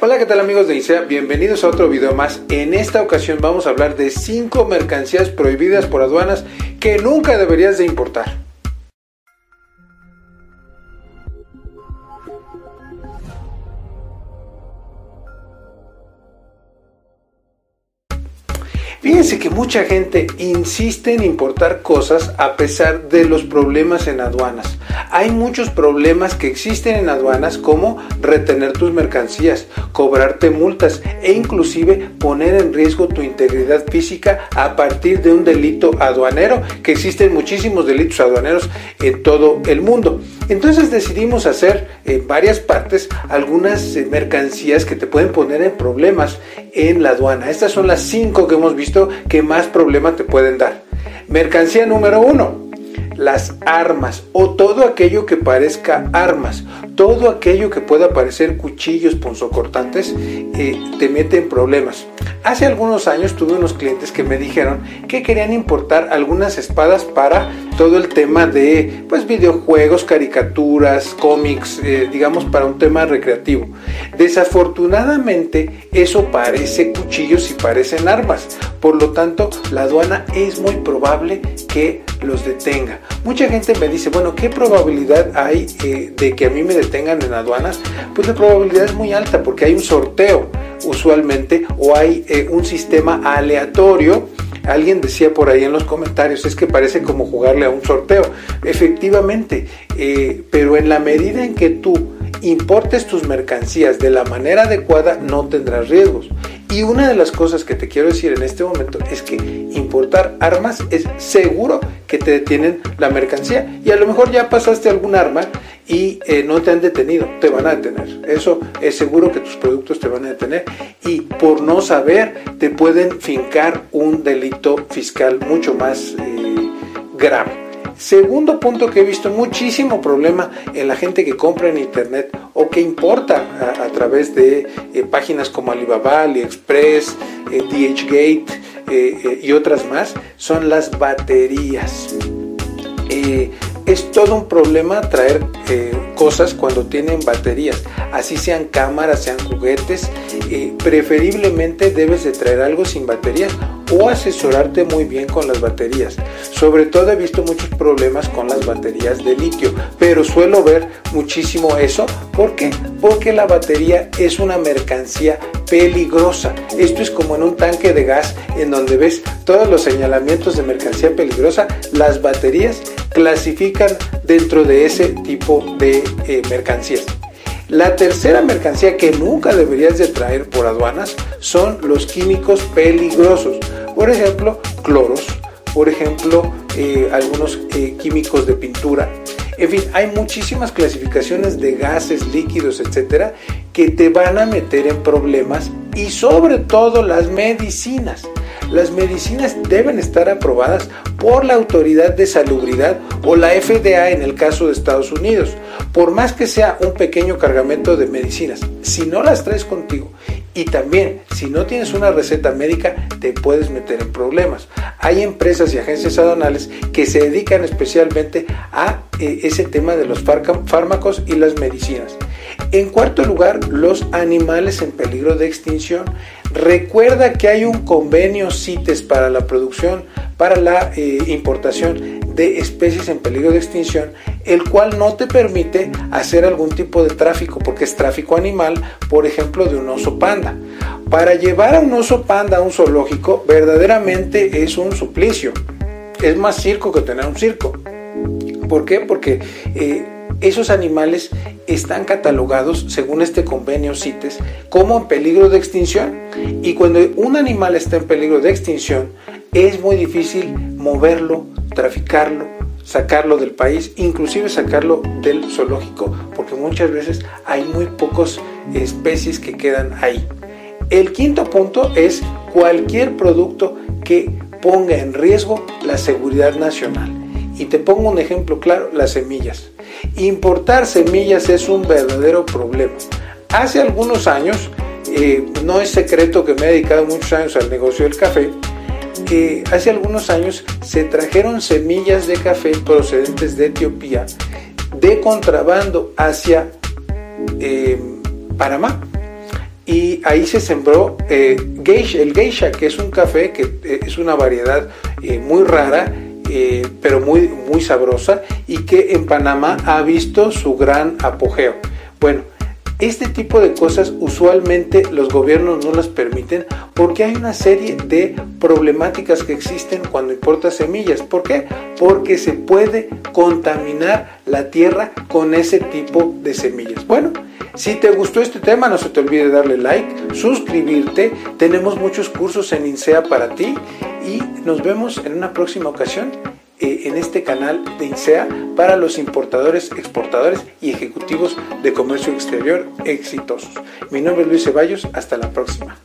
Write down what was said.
Hola, ¿qué tal amigos de ISEA? Bienvenidos a otro video más. En esta ocasión vamos a hablar de 5 mercancías prohibidas por aduanas que nunca deberías de importar. Fíjense que mucha gente insiste en importar cosas a pesar de los problemas en aduanas. Hay muchos problemas que existen en aduanas como retener tus mercancías, cobrarte multas e inclusive poner en riesgo tu integridad física a partir de un delito aduanero, que existen muchísimos delitos aduaneros en todo el mundo. Entonces decidimos hacer en varias partes algunas eh, mercancías que te pueden poner en problemas en la aduana. Estas son las cinco que hemos visto que más problema te pueden dar. Mercancía número uno, las armas o todo aquello que parezca armas, todo aquello que pueda parecer cuchillos punzocortantes, eh, te mete en problemas. Hace algunos años tuve unos clientes que me dijeron que querían importar algunas espadas para todo el tema de pues videojuegos, caricaturas, cómics, eh, digamos para un tema recreativo. Desafortunadamente eso parece cuchillos y parecen armas, por lo tanto la aduana es muy probable que los detenga. Mucha gente me dice, bueno, ¿qué probabilidad hay eh, de que a mí me detengan en aduanas? Pues la probabilidad es muy alta porque hay un sorteo usualmente o hay eh, un sistema aleatorio. Alguien decía por ahí en los comentarios, es que parece como jugarle a un sorteo. Efectivamente, eh, pero en la medida en que tú importes tus mercancías de la manera adecuada, no tendrás riesgos. Y una de las cosas que te quiero decir en este momento es que importar armas es seguro que te detienen la mercancía. Y a lo mejor ya pasaste algún arma y eh, no te han detenido, te van a detener. Eso es seguro que tus productos te van a detener. Y por no saber, te pueden fincar un delito fiscal mucho más eh, grave. Segundo punto que he visto muchísimo problema en la gente que compra en internet o que importa a, través de eh, páginas como Alibaba, AliExpress, eh, DHgate eh, y otras más son las baterías. Es todo un problema traer cosas cuando tienen baterías, así sean cámaras, sean juguetes, preferiblemente debes de traer algo sin baterías o asesorarte muy bien con las baterías. Sobre todo he visto muchos problemas con las baterías de litio, pero suelo ver muchísimo eso. ¿Por qué? Porque la batería es una mercancía peligrosa. Esto es como en un tanque de gas en donde ves todos los señalamientos de mercancía peligrosa. Las baterías clasifican dentro de ese tipo de eh, mercancías. La tercera mercancía que nunca deberías de traer por aduanas son los químicos peligrosos. Por ejemplo, cloros, por ejemplo, eh, algunos eh, químicos de pintura. En fin, hay muchísimas clasificaciones de gases, líquidos, etcétera, que te van a meter en problemas y sobre todo las medicinas. Las medicinas deben estar aprobadas por la Autoridad de Salubridad o la FDA en el caso de Estados Unidos. Por más que sea un pequeño cargamento de medicinas, si no las traes contigo y también, si no tienes una receta médica, te puedes meter en problemas. Hay empresas y agencias aduanales que se dedican especialmente a eh, ese tema de los fármacos y las medicinas. En cuarto lugar, los animales en peligro de extinción. Recuerda que hay un convenio CITES para la producción, para la eh, importación de especies en peligro de extinción, el cual no te permite hacer algún tipo de tráfico, porque es tráfico animal, por ejemplo, de un oso panda. Para llevar a un oso panda a un zoológico, verdaderamente es un suplicio. Es más circo que tener un circo. ¿Por qué? Porque eh, esos animales están catalogados, según este convenio CITES, como en peligro de extinción. Y cuando un animal está en peligro de extinción, es muy difícil moverlo, traficarlo, sacarlo del país, inclusive sacarlo del zoológico, porque muchas veces hay muy pocas especies que quedan ahí. El quinto punto es cualquier producto que ponga en riesgo la seguridad nacional. Y te pongo un ejemplo claro, las semillas. Importar semillas es un verdadero problema. Hace algunos años, eh, no es secreto que me he dedicado muchos años al negocio del café, que hace algunos años se trajeron semillas de café procedentes de Etiopía de contrabando hacia eh, Panamá. Y ahí se sembró eh, geisha, el geisha, que es un café que es una variedad muy rara, pero muy, muy sabrosa y que en Panamá ha visto su gran apogeo. Bueno, este tipo de cosas usualmente los gobiernos no las permiten porque hay una serie de problemáticas que existen cuando importas semillas. ¿Por qué? Porque se puede contaminar la tierra con ese tipo de semillas. Bueno, si te gustó este tema, no se te olvide darle like, suscribirte. Tenemos muchos cursos en INSEA para ti y nos vemos en una próxima ocasión eh, en este canal de INSEA para los importadores, exportadores y ejecutivos de comercio exterior exitosos. Mi nombre es Luis Ceballos, hasta la próxima.